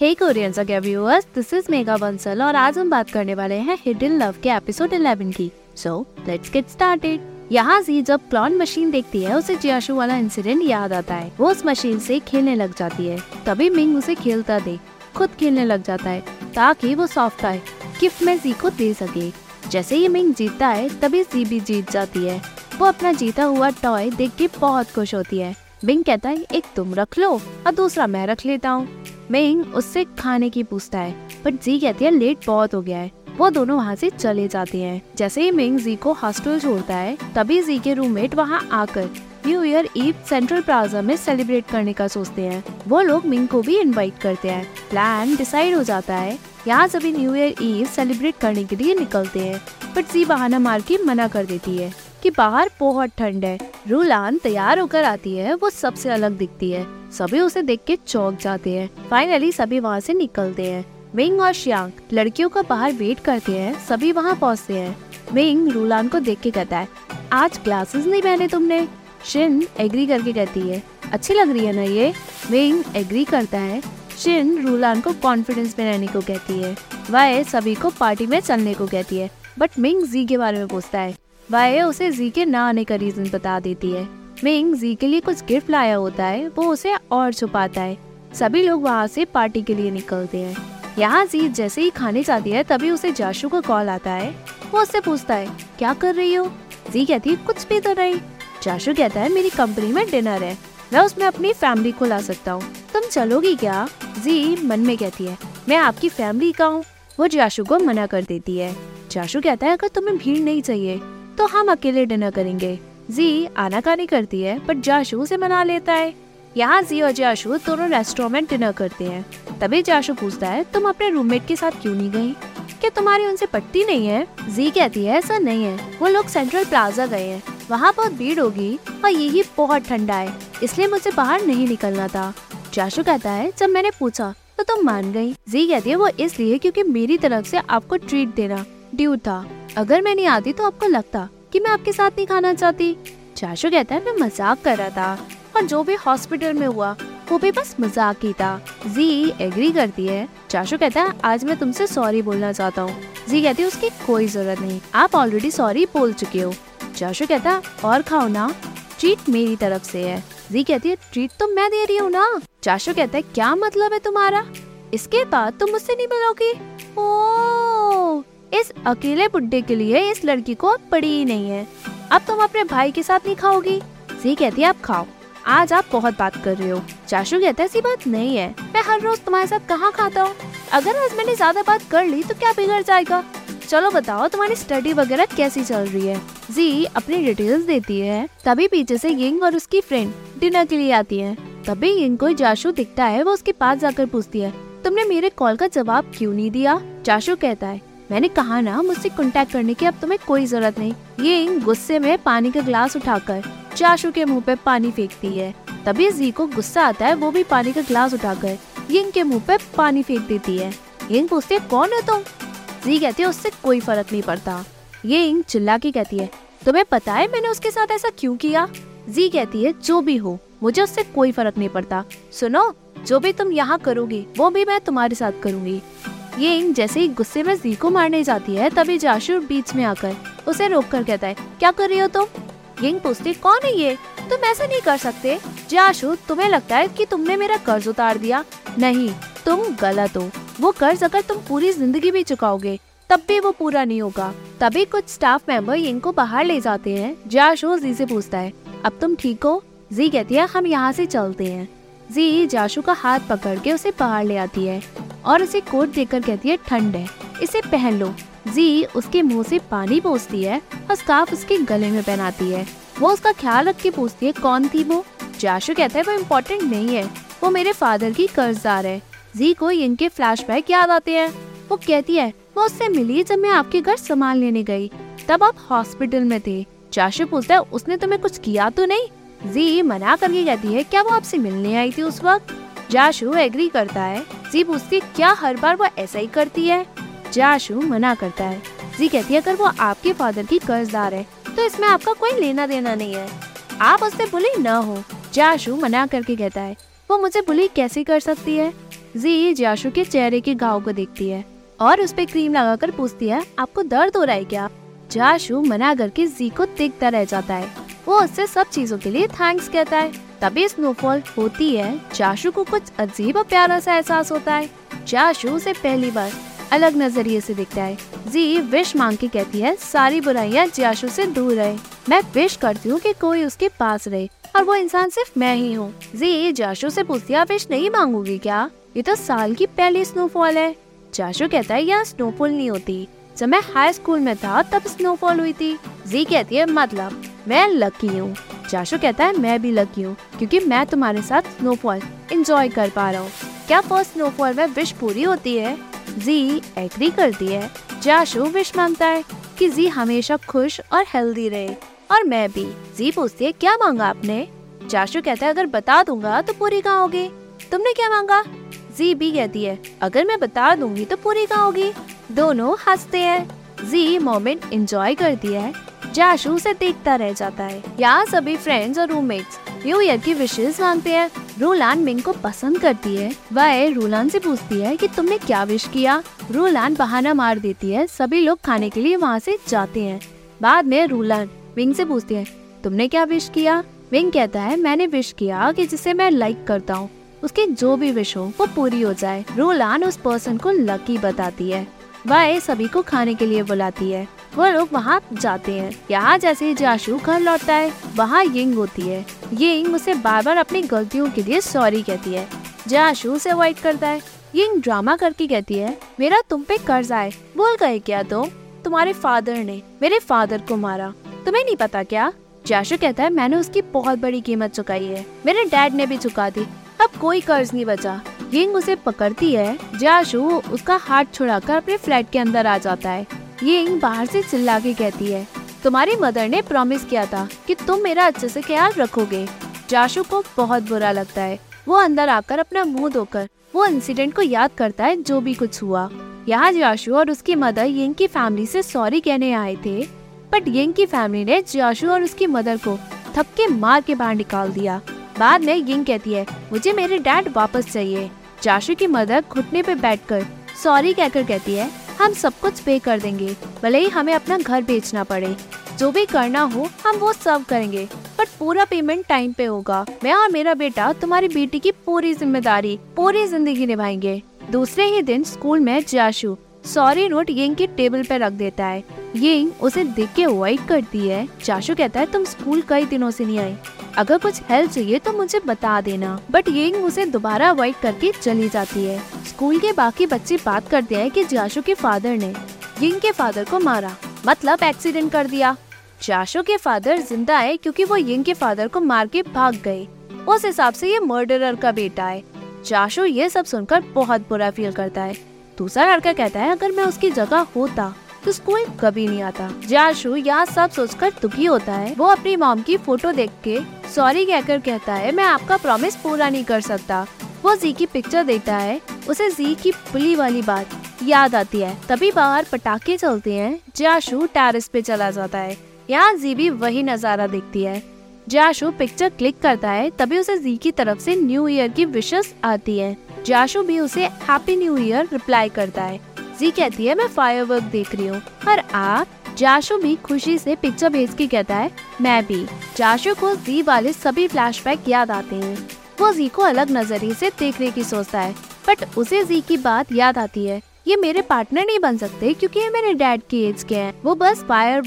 हे Koreans अगर viewers this is Megha Bansal और आज हम बात करने वाले हैं हिडन लव के एपिसोड 11 की। सो लेट्स गेट स्टार्टेड यहाँ जी जब क्लॉन मशीन देखती है, उसे जियाशु वाला इंसिडेंट याद आता है। वो उस मशीन से खेलने लग जाती है। तभी मिंग उसे खेलता देख खुद खेलने लग जाता है, ताकि वो सॉफ्ट आए गिफ्ट में जी को दे सके। जैसे ही मिंग जीतता है, तभी जी भी जीत जाती है। वो अपना जीता हुआ टॉय देख के बहुत खुश होती है। मिंग कहता है, एक तुम रख लो, और दूसरा मैं रख लेता हूँ। मिंग उससे खाने की पूछता है पर जी कहती है लेट बहुत हो गया है. वो दोनों वहाँ से चले जाते हैं। जैसे ही मिंग जी को हॉस्टल छोड़ता है, तभी जी के रूममेट वहाँ आकर new year eve central plaza में सेलिब्रेट करने का सोचते हैं। वो लोग मिंग को भी इनवाइट करते हैं। प्लान डिसाइड हो जाता है, यहाँ सभी न्यू ईयर ईव सेलिब्रेट करने के लिए निकलते हैं। बट जी बहाना मार के मना कर देती है। कि बाहर बहुत ठंड है। रूलान तैयार होकर आती है, वो सबसे अलग दिखती है। सभी उसे देख के चौक जाते हैं। फाइनली सभी वहाँ से निकलते हैं। मिंग और श्यांग लड़कियों का बाहर वेट करते हैं। सभी वहाँ पहुँचते हैं। मिंग रूलान को देख के कहता है, आज ग्लासेस नहीं पहने तुमने? शिन एग्री करके कहती है, अच्छी लग रही है ना ये? मिंग एग्री करता है। शिन रूलान को कॉन्फिडेंस में रहने को कहती है। वह सभी को पार्टी में चलने को कहती है। बट मिंग जी के बारे में पूछता है वह उसे जी के ना आने का रीजन बता देती है। मिंग जी के लिए कुछ गिफ्ट लाया होता है, वो उसे और छुपाता है। सभी लोग वहाँ से पार्टी के लिए निकलते हैं। यहाँ जी जैसे ही खाने जाती है, तभी उसे जाशु का कॉल आता है। वो उससे पूछता है, क्या कर रही हो? जी कहती है, कुछ भी तो नहीं। जाशु कहता है, मेरी कंपनी में डिनर है। मैं उसमें अपनी फैमिली को ला सकता हूँ। तुम चलोगी क्या? जी मन में कहती है, मैं आपकी फैमिली का हूँ। वो जाशु को मना कर देती है। जाशु कहता है, अगर तुम्हें भीड़ नहीं चाहिए तो हम अकेले डिनर करेंगे। जी आना कानी करती है पर जाशु से मना लेता है। यहाँ जी और जाशु दोनों रेस्टोरेंट में डिनर करते हैं। तभी जाशु पूछता है, तुम अपने रूममेट के साथ क्यों नहीं गई? क्या तुम्हारी उनसे पट्टी नहीं है? जी कहती है, ऐसा नहीं है। वो लोग सेंट्रल प्लाजा गए हैं। वहाँ बहुत भीड़ होगी और यही बहुत ठंडा है। इसलिए मुझे बाहर नहीं निकलना था। जाशु कहता है, जब मैंने पूछा तो तुम मान गई। जी कहती है, वो इसलिए क्योंकि मेरी तरफ़ से आपको ट्रीट देना ड्यू था। अगर मैं नहीं आती तो आपको लगता कि मैं आपके साथ नहीं खाना चाहती? चाशु कहता है, मैं मज़ाक कर रहा था और जो भी हॉस्पिटल में हुआ, वो भी बस मज़ाक ही था। जी एग्री करती है। चाशु कहता है, आज मैं तुमसे सॉरी बोलना चाहता हूँ। जी कहती है, उसकी कोई ज़रूरत नहीं। आप ऑलरेडी सॉरी बोल चुके हो। चाशु कहता है, और खाओ ना। ट्रीट मेरी तरफ़ से है। जी कहती है ट्रीट तो मैं दे रही हूँ ना? चाशु कहता है, क्या मतलब है तुम्हारा? इसके बाद तुम मुझसे नहीं मिलोगी? ओ इस अकेले बुड्ढे के लिए इस लड़की को पड़ी ही नहीं है। अब तुम अपने भाई के साथ नहीं खाओगी। सी कहती है, आप खाओ। आज आप बहुत बात कर रहे हो। चाशु कहता है, ऐसी बात नहीं है। मैं हर रोज तुम्हारे साथ कहाँ खाता हूँ? अगर आज मैंने ज़्यादा बात कर ली तो क्या बिगड़ जाएगा? चलो बताओ, तुम्हारी स्टडी वगैरह कैसी चल रही है? जी, अपनी डिटेल्स देती है। तभी पीछे से यिंग और उसकी फ्रेंड डिनर के लिए आती है। तभी यिंग को जाशु दिखता है, वो उसके पास जाकर पूछती है, तुमने मेरे कॉल का जवाब क्यों नहीं दिया? जाशु कहता है मैंने कहा ना, मुझसे कांटेक्ट करने की अब तुम्हें कोई ज़रूरत नहीं। ये गुस्से में पानी का ग्लास उठाकर, चाशु के मुँह पे पानी फेंकती है। तभी जी को गुस्सा आता है, वो भी पानी का ग्लास उठाकर यिंग के मुँह पे पानी फेंक देती है। यिंग पूछती है, कौन है तुम? जी कहती है, उससे कोई फ़र्क नहीं पड़ता। ये इंग चिल्ला के कहती है, तुम्हें पता है मैंने उसके साथ ऐसा क्यों किया? जी कहती है, जो भी हो, मुझे उससे कोई फ़र्क नहीं पड़ता। सुनो, जो भी तुम यहाँ करोगी, वो भी मैं तुम्हारे साथ करूँगी। ये जैसे ही गुस्से में जी को मारने जाती है, तभी जाशु बीच में आकर उसे रोक कर कहता है, क्या कर रही हो तुम? यिंग पूछती कौन है ये? तुम ऐसा नहीं कर सकते। जाशु तुम्हें लगता है कि तुमने मेरा कर्ज उतार दिया। नहीं, तुम गलत हो। वो कर्ज अगर तुम पूरी ज़िंदगी भी चुकाओगे, तब भी वो पूरा नहीं होगा। तभी कुछ स्टाफ मेंबर यिंग को बाहर ले जाते हैं। जाशु जी से पूछता है, अब तुम ठीक हो? जी कहती है, हम यहाँ से चलते हैं। जी, जाशु का हाथ पकड़ के उसे बाहर ले आती है और उसे कोट देकर कहती है, ठंड है, इसे पहन लो। जी, उसके मुँह से पानी पोसती है और स्कार्फ उसके गले में पहनाती है। वो उसका ख्याल रख के पूछती है, कौन थी वो? जाशु कहता है, वो इम्पोर्टेंट नहीं है, वो मेरे फादर की कर्जदार है। जी को इनके फ्लैशबैक याद आते हैं? वो कहती है, वो उससे मिली जब मैं आपके घर सामान लेने गई, तब आप हॉस्पिटल में थे। जाशु पूछता है, उसने तुम्हें कुछ किया तो नहीं? जी, मना करके कहती है। क्या वो आपसे मिलने आई थी उस वक्त? जाशु एग्री करता है। जी, पूछती क्या हर बार वो ऐसा ही करती है? जाशु मना करता है। जी, कहती है, अगर वो आपके फादर की कर्जदार है तो इसमें आपका कोई लेना देना नहीं है। आप उससे बुली न हो, जाशु मना करके कहता है। वो मुझे बुली कैसे कर सकती है? जी, जाशु के चेहरे के घाव को देखती है और उस पे क्रीम लगाकर पूछती है, आपको दर्द हो रहा है क्या? जाशु मना करके जी को देखता रह जाता है। वो उससे सब चीज़ों के लिए थैंक्स कहता है। तभी स्नोफॉल होती है, जाशु को कुछ अजीब और प्यारा सा एहसास होता है। जाशु उसे पहली बार अलग नज़रिए से दिखता है। जी, विश मांग के कहती है, सारी बुराइयाँ जाशु से दूर रहे। मैं विश करती हूँ कि कोई उसके पास रहे, और वो इंसान सिर्फ़ मैं ही हूँ। जी, जाशु से पूछती है विश नहीं मांगूँगी क्या? ये तो साल की पहली स्नोफॉल है। जाशु कहता है, यहाँ स्नोफॉल नहीं होती। जब मैं हाई स्कूल में था, तब स्नोफॉल हुई थी। जी कहती है मतलब मैं लकी हूँ। जाशु कहता है, मैं भी लकी हूँ, क्योंकि मैं तुम्हारे साथ स्नोफॉल इंजॉय कर पा रहा हूँ। क्या फ़र्स्ट स्नोफॉल में विश पूरी होती है? जी एग्री करती है। जाशु विश माँगता है कि जी हमेशा खुश और हेल्दी रहे, और मैं भी। जी पूछती है, क्या मांगा आपने? जाशु कहता है, अगर बता दूँगा तो पूरी कहाँ होगी? तुमने क्या मांगा? जी भी कहती है, अगर मैं बता दूँगी तो पूरी कहाँ होगी? दोनों हँसते हैं। जी मोमेंट एंजॉय करती है। जाशु उसे देखता रह जाता है। यहाँ सभी फ्रेंड्स और रूममेट्स न्यू की विशेष मांगते हैं। रोलान मिंग को पसंद करती है। वह रूलान से पूछती है कि तुमने क्या विश किया? रूलान बहाना मार देती है। सभी लोग खाने के लिए वहाँ से जाते हैं। बाद में रोलान मिंग से पूछती है, तुमने क्या विश किया? मिंग कहता है, मैंने विश किया कि जिसे मैं लाइक करता हूँ, उसकी जो भी विश हो, वो पूरी हो जाए। रोलान उस पर्सन को लकी बताती है। वह सभी को खाने के लिए बुलाती है। वो लोग वहाँ जाते हैं। यहाँ जैसे ही जाशु घर लौटता है, वहाँ यिंग होती है। यिंग उसे बार बार अपनी गलतियों के लिए सॉरी कहती है। जाशु उसे अवॉइड करता है। यिंग ड्रामा करके कहती है, मेरा तुम पे कर्ज आए। बोल गए क्या तो तुम्हारे फादर ने मेरे फादर को मारा। तुम्हें नहीं पता क्या? जाशु कहता है, मैंने उसकी बहुत बड़ी कीमत चुकाई है। मेरे डैड ने भी चुका दी। अब कोई कर्ज नहीं बचा। यिंग उसे पकड़ती है। जाशु उसका हाथ छुड़ाकर अपने फ्लैट के अंदर आ जाता है। यिंग बाहर से चिल्ला के कहती है, तुम्हारी मदर ने प्रॉमिस किया था कि तुम मेरा अच्छे से ख्याल रखोगे। जाशु को बहुत बुरा लगता है। वो अंदर आकर अपना मुँह धोकर, वो इंसिडेंट को याद करता है, जो भी कुछ हुआ। यहाँ जाशु और उसकी मदर यिंग की फैमिली से सॉरी कहने आए थे बट यिंग की फैमिली ने जाशु और उसकी मदर को थपके मार के बाहर निकाल दिया। बाद में यिंग कहती है, मुझे मेरे डैड वापस चाहिए। जाशु की मदर घुटने पे बैठकर सॉरी कहकर कहती है हम सब कुछ पे कर देंगे। भले ही हमें अपना घर बेचना पड़े। जो भी करना हो, हम वो सब करेंगे। बट पूरा पेमेंट टाइम पे होगा। मैं और मेरा बेटा तुम्हारी बेटी की पूरी ज़िम्मेदारी, पूरी ज़िंदगी निभाएँगे। दूसरे ही दिन स्कूल में जाशु सॉरी नोट यिंग के टेबल पे रख देता है। यिंग उसे देख के अवॉइड करती है। जाशु कहता है, तुम स्कूल कई दिनों से नहीं आई? अगर कुछ हेल्प चाहिए तो मुझे बता देना। बट ये उसे दोबारा अवॉइड करके चली जाती है। स्कूल के बाकी बच्चे बात करते हैं कि जाशु के फादर ने यिंग के फादर को मारा। मतलब एक्सीडेंट कर दिया। जाशु के फादर ज़िंदा है क्योंकि वो यिंग के फादर को मार के भाग गए। उस हिसाब से ये मर्डरर का बेटा है। जाशु ये सब सुनकर बहुत बुरा फील करता है। दूसरा लड़का कहता है, अगर मैं उसकी जगह होता तो स्कूल कभी नहीं आता। जाशु यहाँ सब सोचकर दुखी होता है। वो अपनी मॉम की फ़ोटो देख के सॉरी कहकर कहता है, मैं आपका प्रॉमिस पूरा नहीं कर सकता। वो जी की पिक्चर देखता है। उसे जी की पुली वाली बात याद आती है। तभी बाहर पटाखे चलते हैं। जाशु टेरिस पे चला जाता है। यहाँ जी भी वही नज़ारा देखती है। जाशु पिक्चर क्लिक करता है। तभी उसे जी की तरफ़ से न्यू ईयर की विशेष आती है। जाशु भी उसे हैप्पी न्यू ईयर रिप्लाई करता है। जी कहती है, मैं फायर देख रही हूँ। और आप जाशु भी खुशी से पिक्चर भेज के कहता है, मैं भी। जाशु को जी वाले सभी फ्लैशबैक याद आते हैं। वो जी को अलग नज़रिए से देखने की सोचता है बट उसे जी की बात याद आती है। ये मेरे पार्टनर नहीं बन सकते, क्योंकि ये मेरे डैड की एज के हैं। वो बस फायर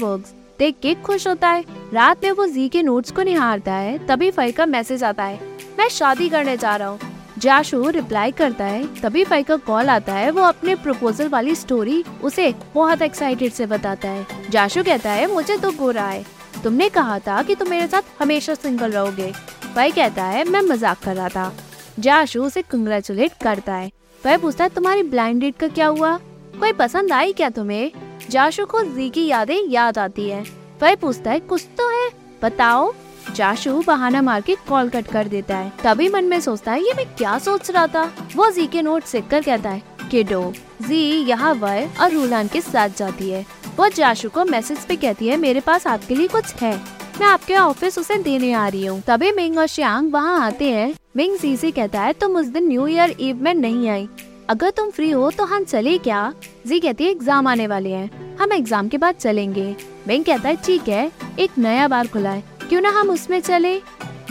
देख के खुश होता है। रात में वो जी के नोट्स को निहारता है, तभी फई का मैसेज आता है। मैं शादी करने जा रहा हूँ। जाशु रिप्लाई करता है, तभी फाई का कॉल आता है, वो अपने प्रपोजल वाली स्टोरी उसे बहुत एक्साइटेड से बताता है। जाशु कहता है, मुझे तो रहा है। तुमने कहा था कि तुम मेरे साथ हमेशा सिंगल रहोगे। भाई कहता है, मैं मज़ाक कर रहा था। जाशु उसे कंग्रेचुलेट करता है। वह पूछता है, तुम्हारी ब्लाइंड डेट का क्या हुआ? कोई पसंद आई क्या तुम्हें? जाशु को जी की यादें याद आती है। वह पूछता है, कुछ तो है? बताओ। जाशु बहाना मार के कॉल कट कर देता है। तभी मन में सोचता है, ये मैं क्या सोच रहा था? वो जी के नोट सिक कर कहता है किडो जी यहाँ वह और रूलान के साथ जाती है। वो जाशु को मैसेज पे कहती है, मेरे पास आपके लिए कुछ है। मैं आपके ऑफ़िस उसे देने आ रही हूँ। तभी मिंग और श्यांग वहाँ आते हैं। मिंग जी से कहता है, तुम उस दिन न्यू ईयर ईव में नहीं आई। अगर तुम फ्री हो तो हम चले क्या? जी कहती है, एग्ज़ाम आने वाले हैं। हम एग्ज़ाम के बाद चलेंगे। मिंग कहता है, ठीक है, एक नया बार खुला है। क्यों ना हम उसमें चले?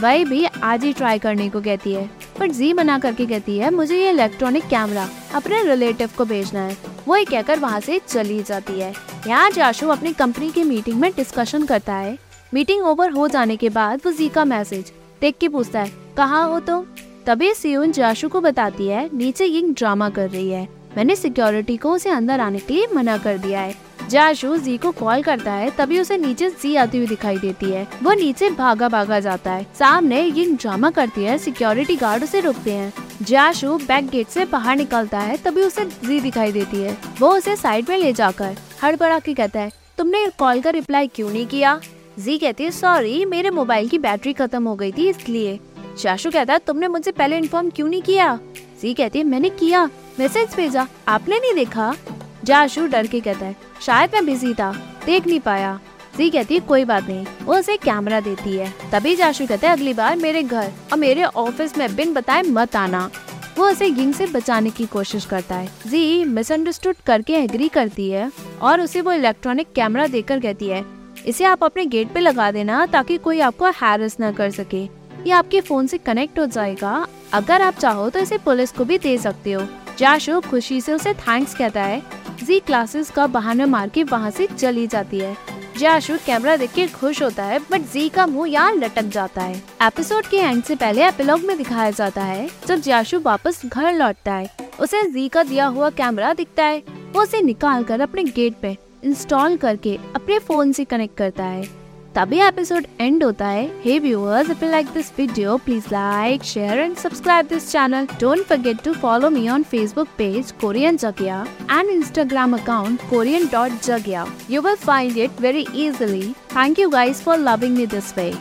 वही भी आज ही ट्राई करने को कहती है, पर जी मना करके कहती है, मुझे ये इलेक्ट्रॉनिक कैमरा अपने रिलेटिव को भेजना है। वो ये कहकर वहाँ से चली जाती है। यहाँ जाशु अपनी कंपनी की मीटिंग में डिस्कशन करता है। मीटिंग ओवर हो जाने के बाद वो जी का मैसेज देख के पूछता है, कहाँ हो तो तभी सियोन जाशु को बताती है, नीचे यिंग ड्रामा कर रही है। मैंने सिक्योरिटी को उसे अंदर आने के लिए मना कर दिया है। जाशु जी को कॉल करता है, तभी उसे नीचे जी आती हुई दिखाई देती है। वो नीचे भागा भागा जाता है। सामने यिंग ड्रामा करती है, सिक्योरिटी गार्ड उसे रोकते हैं। जाशु बैक गेट से बाहर निकलता है, तभी उसे जी दिखाई देती है। वो उसे साइड में ले जाकर हड़बड़ा के कहता है, तुमने कॉल का रिप्लाई क्यों नहीं किया? जी कहती है, सॉरी, मेरे मोबाइल की बैटरी खत्म हो गई थी, इसलिए। शाशु कहता है, तुमने मुझसे पहले इन्फॉर्म क्यों नहीं किया? जी कहती है, मैंने किया। मैसेज भेजा। आपने नहीं देखा? जाशु डर के कहता है, शायद मैं बिज़ी था, देख नहीं पाया। जी कहती है, कोई बात नहीं, वो उसे कैमरा देती है। तभी जाशु कहता है, अगली बार मेरे घर और मेरे ऑफ़िस में बिन बताए मत आना। वो उसे यिंग से बचाने की कोशिश करता है। जी मिसअंडरस्टूड करके एग्री करती है और उसे वो इलेक्ट्रॉनिक कैमरा देकर कहती है, इसे आप अपने गेट पे लगा देना ताकि कोई आपको हैरस न कर सके। ये आपके फ़ोन से कनेक्ट हो जाएगा। अगर आप चाहो तो इसे पुलिस को भी दे सकते हो। जाशु खुशी से उसे थैंक्स कहता है जी क्लासेस का बहाना मार के वहाँ से चली जाती है। जयाशु कैमरा देख के खुश होता है बट जी का मुँह यहाँ लटक जाता है। एपिसोड के एंड से पहले एपिलॉग में दिखाया जाता है, जब जयाशु वापस घर लौटता है। उसे जी का दिया हुआ कैमरा दिखता है। वो उसे निकाल कर अपने गेट पे इंस्टॉल करके अपने फ़ोन से कनेक्ट करता है। तभी एपिसोड एंड होता है। Hey viewers if you like this video please like share and subscribe this channel don't forget to follow me on Facebook page Korean Jagiya and Instagram account Korean dot Jagiya you will find it very easily thank you guys for loving me this way